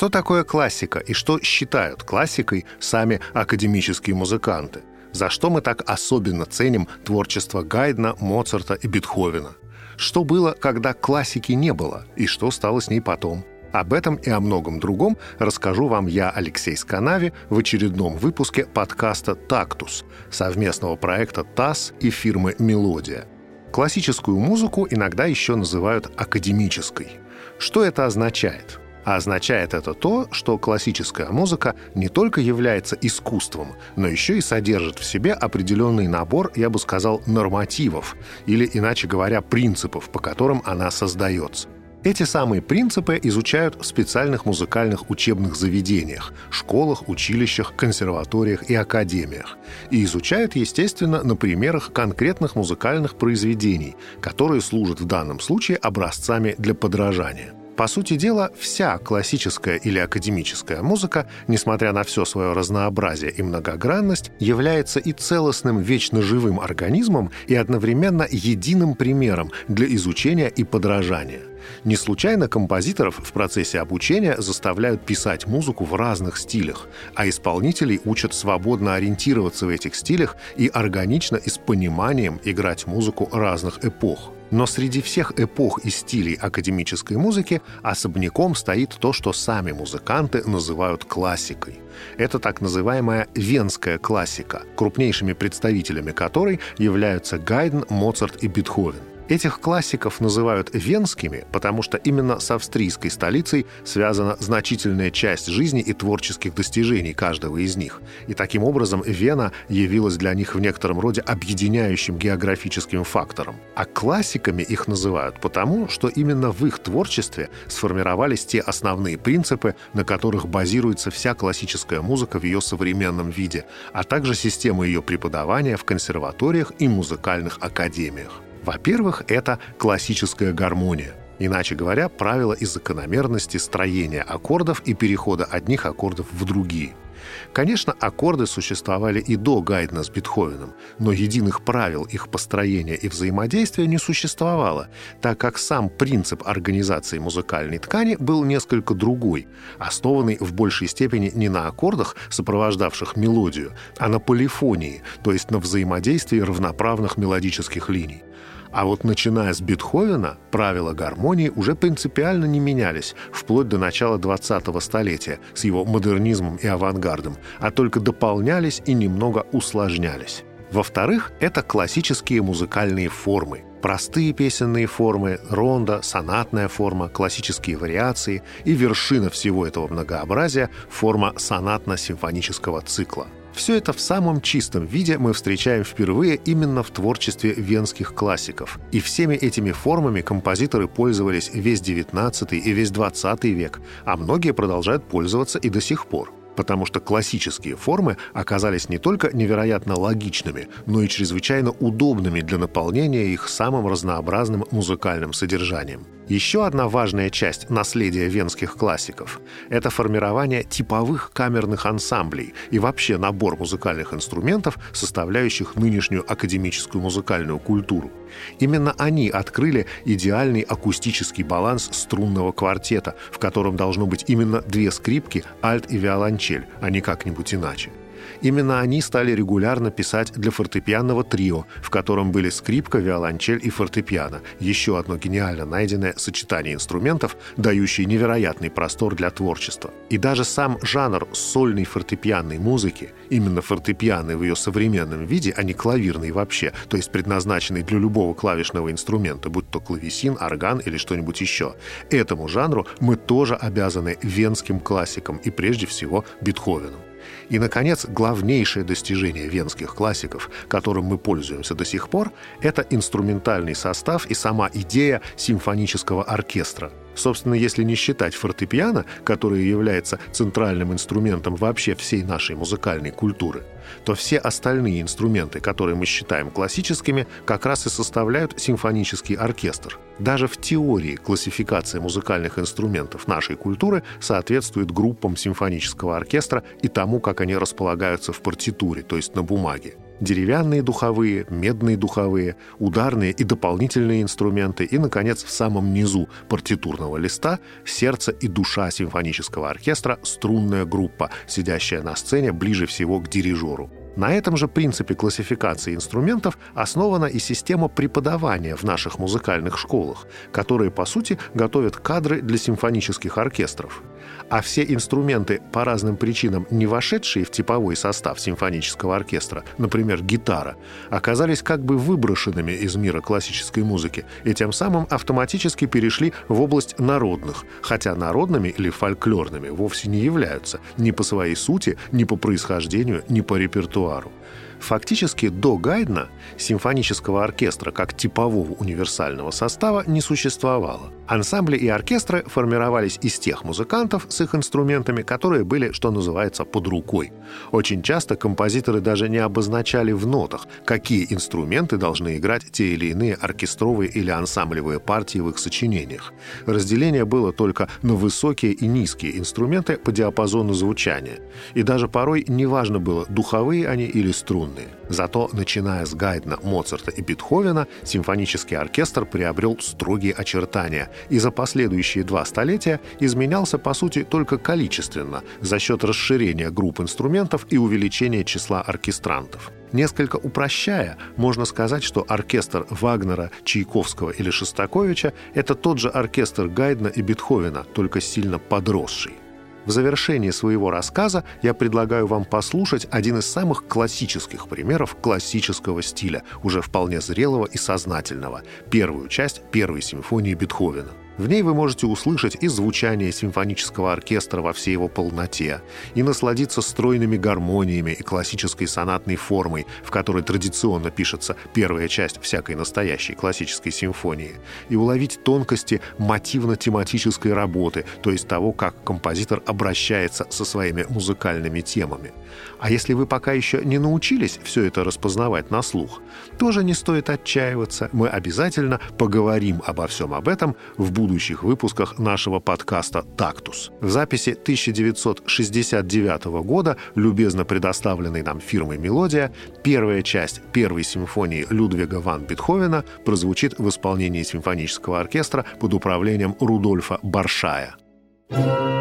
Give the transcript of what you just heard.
Что такое классика и что считают классикой сами академические музыканты? За что мы так особенно ценим творчество Гайдна, Моцарта и Бетховена? Что было, когда классики не было, и что стало с ней потом? Об этом и о многом другом расскажу вам я, Алексей Сканави, в очередном выпуске подкаста «Тактус» совместного проекта ТАСС и фирмы «Мелодия». Классическую музыку иногда еще называют академической. Что это означает? А означает это то, что классическая музыка не только является искусством, но еще и содержит в себе определенный набор, я бы сказал, нормативов, или, иначе говоря, принципов, по которым она создается. Эти самые принципы изучают в специальных музыкальных учебных заведениях, школах, училищах, консерваториях и академиях. И изучают, естественно, на примерах конкретных музыкальных произведений, которые служат в данном случае образцами для подражания. По сути дела, вся классическая или академическая музыка, несмотря на все свое разнообразие и многогранность, является и целостным вечно живым организмом и одновременно единым примером для изучения и подражания. Не случайно композиторов в процессе обучения заставляют писать музыку в разных стилях, а исполнителей учат свободно ориентироваться в этих стилях и органично и с пониманием играть музыку разных эпох. Но среди всех эпох и стилей академической музыки особняком стоит то, что сами музыканты называют классикой. Это так называемая венская классика, крупнейшими представителями которой являются Гайден, Моцарт и Бетховен. Этих классиков называют венскими, потому что именно с австрийской столицей связана значительная часть жизни и творческих достижений каждого из них. И таким образом Вена явилась для них в некотором роде объединяющим географическим фактором. А классиками их называют потому, что именно в их творчестве сформировались те основные принципы, на которых базируется вся классическая музыка в ее современном виде, а также система ее преподавания в консерваториях и музыкальных академиях. Во-первых, это классическая гармония. Иначе говоря, правила и закономерности строения аккордов и перехода одних аккордов в другие. Конечно, аккорды существовали и до Гайдна с Бетховеном, но единых правил их построения и взаимодействия не существовало, так как сам принцип организации музыкальной ткани был несколько другой, основанный в большей степени не на аккордах, сопровождавших мелодию, а на полифонии, то есть на взаимодействии равноправных мелодических линий. А вот начиная с Бетховена, правила гармонии уже принципиально не менялись, вплоть до начала 20-го столетия с его модернизмом и авангардом, а только дополнялись и немного усложнялись. Во-вторых, это классические музыкальные формы. Простые песенные формы, ронда, сонатная форма, классические вариации и вершина всего этого многообразия – форма сонатно-симфонического цикла – все это в самом чистом виде мы встречаем впервые именно в творчестве венских классиков. И всеми этими формами композиторы пользовались весь XIX и весь XX век, а многие продолжают пользоваться и до сих пор потому что классические формы оказались не только невероятно логичными, но и чрезвычайно удобными для наполнения их самым разнообразным музыкальным содержанием. Еще одна важная часть наследия венских классиков – это формирование типовых камерных ансамблей и вообще набор музыкальных инструментов, составляющих нынешнюю академическую музыкальную культуру. Именно они открыли идеальный акустический баланс струнного квартета, в котором должно быть именно две скрипки, альт и виолончель, а не как-нибудь иначе. Именно они стали регулярно писать для фортепианного трио, в котором были скрипка, виолончель и фортепиано. Еще одно гениально найденное сочетание инструментов, дающее невероятный простор для творчества. И даже сам жанр сольной фортепианной музыки, именно фортепианной в ее современном виде, а не клавирной вообще, то есть предназначенной для любого клавишного инструмента, будь то клавесин, орган или что-нибудь еще, этому жанру мы тоже обязаны венским классикам и прежде всего Бетховену. И, наконец, главнейшее достижение венских классиков, которым мы пользуемся до сих пор, это инструментальный состав и сама идея симфонического оркестра – Собственно, если не считать фортепиано, которое является центральным инструментом вообще всей нашей музыкальной культуры, то все остальные инструменты, которые мы считаем классическими, как раз и составляют симфонический оркестр. Даже в теории классификация музыкальных инструментов нашей культуры соответствует группам симфонического оркестра и тому, как они располагаются в партитуре, то есть на бумаге. Деревянные духовые, медные духовые, ударные и дополнительные инструменты и, наконец, в самом низу партитурного листа сердце и душа симфонического оркестра – струнная группа, сидящая на сцене ближе всего к дирижеру. На этом же принципе классификации инструментов основана и система преподавания в наших музыкальных школах, которые, по сути, готовят кадры для симфонических оркестров. А все инструменты, по разным причинам не вошедшие в типовой состав симфонического оркестра, например, гитара, оказались как бы выброшенными из мира классической музыки и тем самым автоматически перешли в область народных, хотя народными или фольклорными вовсе не являются ни по своей сути, ни по происхождению, ни по репертуару. Toaru. Фактически до Гайдна симфонического оркестра как типового универсального состава не существовало. Ансамбли и оркестры формировались из тех музыкантов с их инструментами, которые были, что называется, под рукой. Очень часто композиторы даже не обозначали в нотах, какие инструменты должны играть те или иные оркестровые или ансамблевые партии в их сочинениях. Разделение было только на высокие и низкие инструменты по диапазону звучания. И даже порой неважно было, духовые они или струнные. Зато, начиная с Гайдна, Моцарта и Бетховена, симфонический оркестр приобрел строгие очертания и за последующие два столетия изменялся, по сути, только количественно за счет расширения групп инструментов и увеличения числа оркестрантов. Несколько упрощая, можно сказать, что оркестр Вагнера, Чайковского или Шостаковича – это тот же оркестр Гайдна и Бетховена, только сильно подросший. В завершении своего рассказа я предлагаю вам послушать один из самых классических примеров классического стиля, уже вполне зрелого и сознательного, первую часть первой симфонии Бетховена. В ней вы можете услышать и звучание симфонического оркестра во всей его полноте, и насладиться стройными гармониями и классической сонатной формой, в которой традиционно пишется первая часть всякой настоящей классической симфонии, и уловить тонкости мотивно-тематической работы, то есть того, как композитор обращается со своими музыкальными темами. А если вы пока еще не научились все это распознавать на слух, тоже не стоит отчаиваться, мы обязательно поговорим обо всем об этом в будущем будущих выпусках нашего подкаста «Тактус». В записи 1969 года, любезно предоставленной нам фирмой «Мелодия», первая часть первой симфонии Людвига ван Бетховена прозвучит в исполнении симфонического оркестра под управлением Рудольфа Баршая. thank you